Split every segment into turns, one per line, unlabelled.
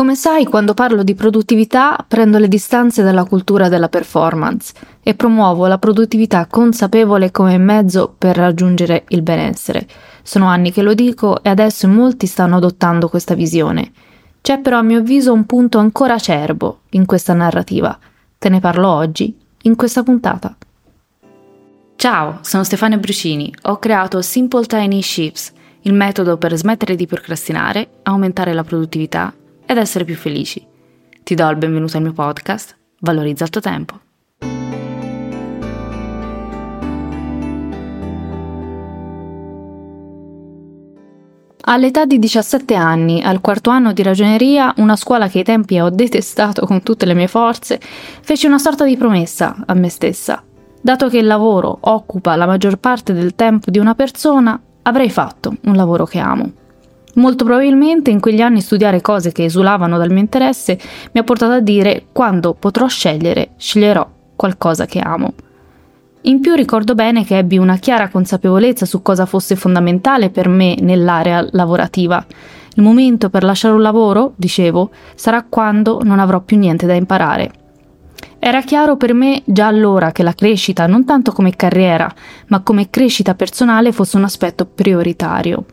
Come sai, quando parlo di produttività prendo le distanze dalla cultura della performance e promuovo la produttività consapevole come mezzo per raggiungere il benessere. Sono anni che lo dico e adesso molti stanno adottando questa visione. C'è però a mio avviso un punto ancora acerbo in questa narrativa. Te ne parlo oggi, in questa puntata. Ciao, sono Stefania Brucini. Ho creato Simple Tiny Shifts, il metodo per smettere di procrastinare, aumentare la produttività ed essere più felici. Ti do il benvenuto al mio podcast, Valorizza il tuo tempo. All'età di 17 anni, al quarto anno di ragioneria, una scuola che ai tempi ho detestato con tutte le mie forze, feci una sorta di promessa a me stessa. Dato che il lavoro occupa la maggior parte del tempo di una persona, avrei fatto un lavoro che amo. Molto probabilmente in quegli anni studiare cose che esulavano dal mio interesse mi ha portato a dire quando potrò scegliere, sceglierò qualcosa che amo. In più ricordo bene che ebbi una chiara consapevolezza su cosa fosse fondamentale per me nell'area lavorativa. Il momento per lasciare un lavoro, dicevo, sarà quando non avrò più niente da imparare. Era chiaro per me già allora che la crescita, non tanto come carriera, ma come crescita personale, fosse un aspetto prioritario.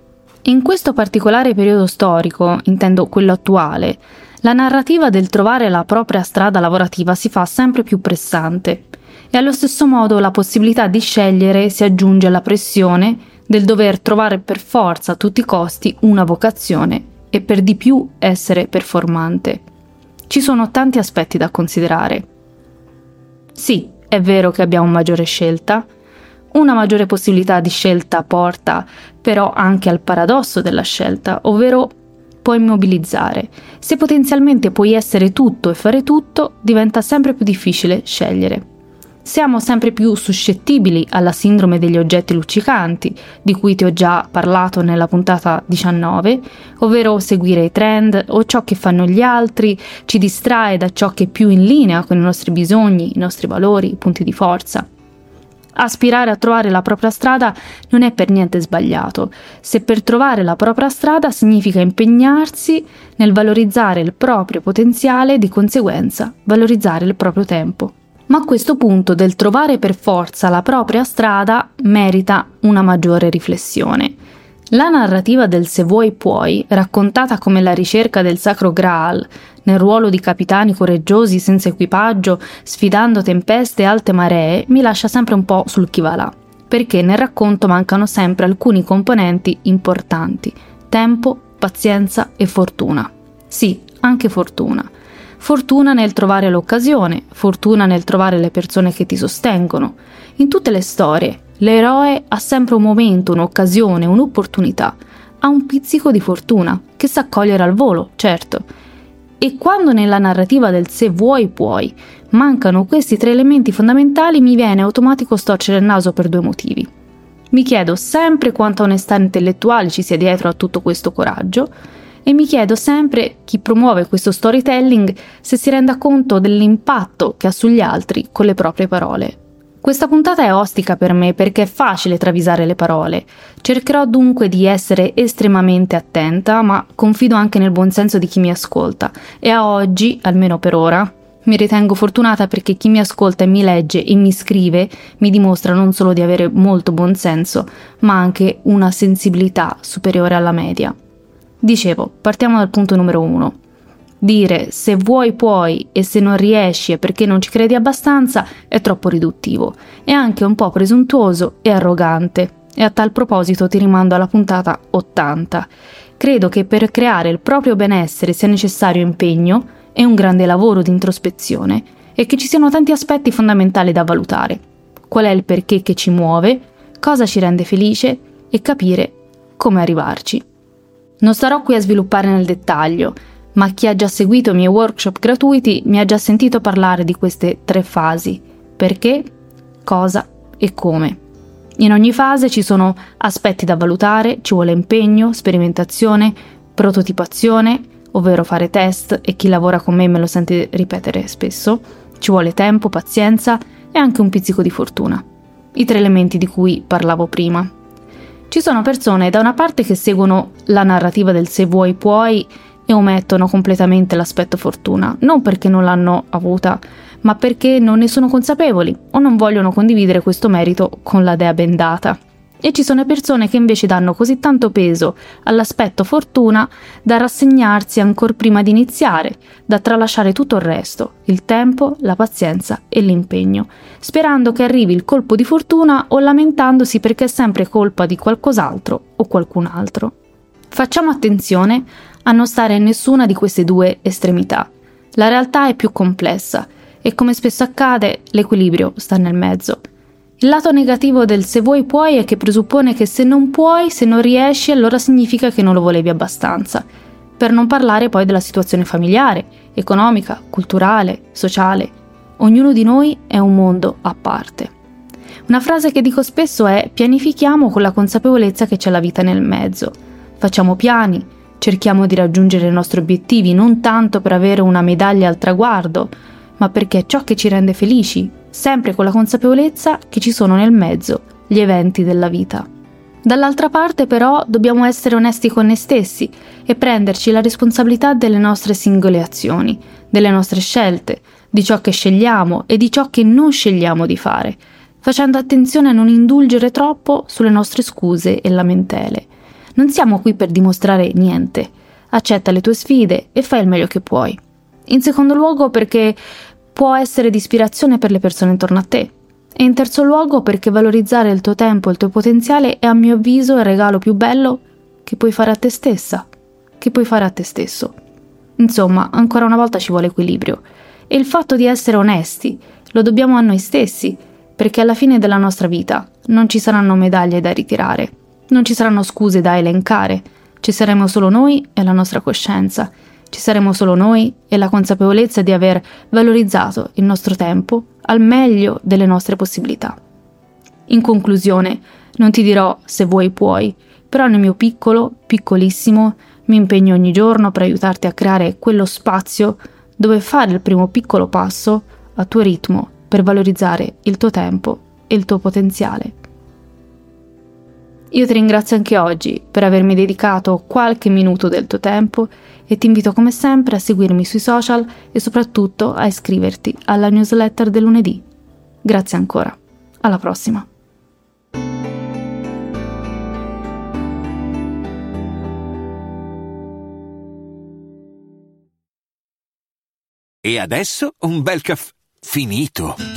In questo particolare periodo storico, intendo quello attuale, la narrativa del trovare la propria strada lavorativa si fa sempre più pressante e allo stesso modo la possibilità di scegliere si aggiunge alla pressione del dover trovare per forza a tutti i costi una vocazione e per di più essere performante. Ci sono tanti aspetti da considerare. Sì, è vero che abbiamo maggiore scelta, una maggiore possibilità di scelta porta però anche al paradosso della scelta, ovvero puoi immobilizzare. Se potenzialmente puoi essere tutto e fare tutto, diventa sempre più difficile scegliere. Siamo sempre più suscettibili alla sindrome degli oggetti luccicanti, di cui ti ho già parlato nella puntata 19, ovvero seguire i trend o ciò che fanno gli altri ci distrae da ciò che è più in linea con i nostri bisogni, i nostri valori, i punti di forza. Aspirare a trovare la propria strada non è per niente sbagliato, se per trovare la propria strada significa impegnarsi nel valorizzare il proprio potenziale, di conseguenza valorizzare il proprio tempo. Ma a questo punto del trovare per forza la propria strada merita una maggiore riflessione. La narrativa del se vuoi puoi, raccontata come la ricerca del sacro Graal, nel ruolo di capitani coraggiosi senza equipaggio, sfidando tempeste e alte maree, mi lascia sempre un po' sul chi va là, perché nel racconto mancano sempre alcuni componenti importanti: tempo, pazienza e fortuna. Sì, anche fortuna. Fortuna nel trovare l'occasione, fortuna nel trovare le persone che ti sostengono. In tutte le storie, L'eroe ha sempre un momento, un'occasione, un'opportunità. Ha un pizzico di fortuna, che sa cogliere al volo, certo. E quando nella narrativa del se vuoi puoi mancano questi tre elementi fondamentali, mi viene automatico storcere il naso per due motivi. Mi chiedo sempre quanta onestà intellettuale ci sia dietro a tutto questo coraggio e mi chiedo sempre chi promuove questo storytelling se si renda conto dell'impatto che ha sugli altri con le proprie parole. Questa puntata è ostica per me perché è facile travisare le parole. Cercherò dunque di essere estremamente attenta, ma confido anche nel buonsenso di chi mi ascolta. E a oggi, almeno per ora, mi ritengo fortunata perché chi mi ascolta e mi legge e mi scrive mi dimostra non solo di avere molto buonsenso, ma anche una sensibilità superiore alla media. Dicevo, partiamo dal punto numero uno. Dire se vuoi puoi e se non riesci è perché non ci credi abbastanza è troppo riduttivo, è anche un po' presuntuoso e arrogante. E a tal proposito ti rimando alla puntata 80. Credo che per creare il proprio benessere sia necessario impegno e un grande lavoro di introspezione e che ci siano tanti aspetti fondamentali da valutare. Qual è il perché che ci muove, cosa ci rende felice e capire come arrivarci. Non starò qui a sviluppare nel dettaglio, ma chi ha già seguito i miei workshop gratuiti mi ha già sentito parlare di queste tre fasi. perché, cosa e come. In ogni fase ci sono aspetti da valutare, ci vuole impegno, sperimentazione, prototipazione, ovvero fare test e chi lavora con me me lo sente ripetere spesso, ci vuole tempo, pazienza e anche un pizzico di fortuna. I tre elementi di cui parlavo prima. Ci sono persone da una parte che seguono la narrativa del se vuoi puoi e omettono completamente l'aspetto fortuna, non perché non l'hanno avuta, ma perché non ne sono consapevoli o non vogliono condividere questo merito con la dea bendata. E ci sono persone che invece danno così tanto peso all'aspetto fortuna da rassegnarsi ancora prima di iniziare, da tralasciare tutto il resto, il tempo, la pazienza e l'impegno, sperando che arrivi il colpo di fortuna o lamentandosi perché è sempre colpa di qualcos'altro o qualcun altro. Facciamo attenzione a non stare in nessuna di queste due estremità. La realtà è più complessa e come spesso accade l'equilibrio sta nel mezzo. Il lato negativo del se vuoi puoi è che presuppone che se non puoi, se non riesci, allora significa che non lo volevi abbastanza. Per non parlare poi della situazione familiare, economica, culturale, sociale. Ognuno di noi è un mondo a parte. Una frase che dico spesso è pianifichiamo con la consapevolezza che c'è la vita nel mezzo. Facciamo piani, cerchiamo di raggiungere i nostri obiettivi non tanto per avere una medaglia al traguardo, ma perché è ciò che ci rende felici, sempre con la consapevolezza che ci sono nel mezzo gli eventi della vita. Dall'altra parte però dobbiamo essere onesti con noi stessi e prenderci la responsabilità delle nostre singole azioni, delle nostre scelte, di ciò che scegliamo e di ciò che non scegliamo di fare, facendo attenzione a non indulgere troppo sulle nostre scuse e lamentele. Non siamo qui per dimostrare niente. Accetta le tue sfide e fai il meglio che puoi. In secondo luogo perché può essere di ispirazione per le persone intorno a te. E in terzo luogo perché valorizzare il tuo tempo e il tuo potenziale è a mio avviso il regalo più bello che puoi fare a te stessa, che puoi fare a te stesso. Insomma, ancora una volta ci vuole equilibrio. E il fatto di essere onesti lo dobbiamo a noi stessi, perché alla fine della nostra vita non ci saranno medaglie da ritirare, non ci saranno scuse da elencare, ci saremo solo noi e la nostra coscienza ci saremo solo noi e la consapevolezza di aver valorizzato il nostro tempo al meglio delle nostre possibilità. In conclusione, non ti dirò se vuoi puoi, però nel mio piccolo, piccolissimo, mi impegno ogni giorno per aiutarti a creare quello spazio dove fare il primo piccolo passo a tuo ritmo per valorizzare il tuo tempo e il tuo potenziale. Io ti ringrazio anche oggi per avermi dedicato qualche minuto del tuo tempo e ti invito come sempre a seguirmi sui social e soprattutto a iscriverti alla newsletter del lunedì. Grazie ancora. Alla prossima.
E adesso un bel caffè finito.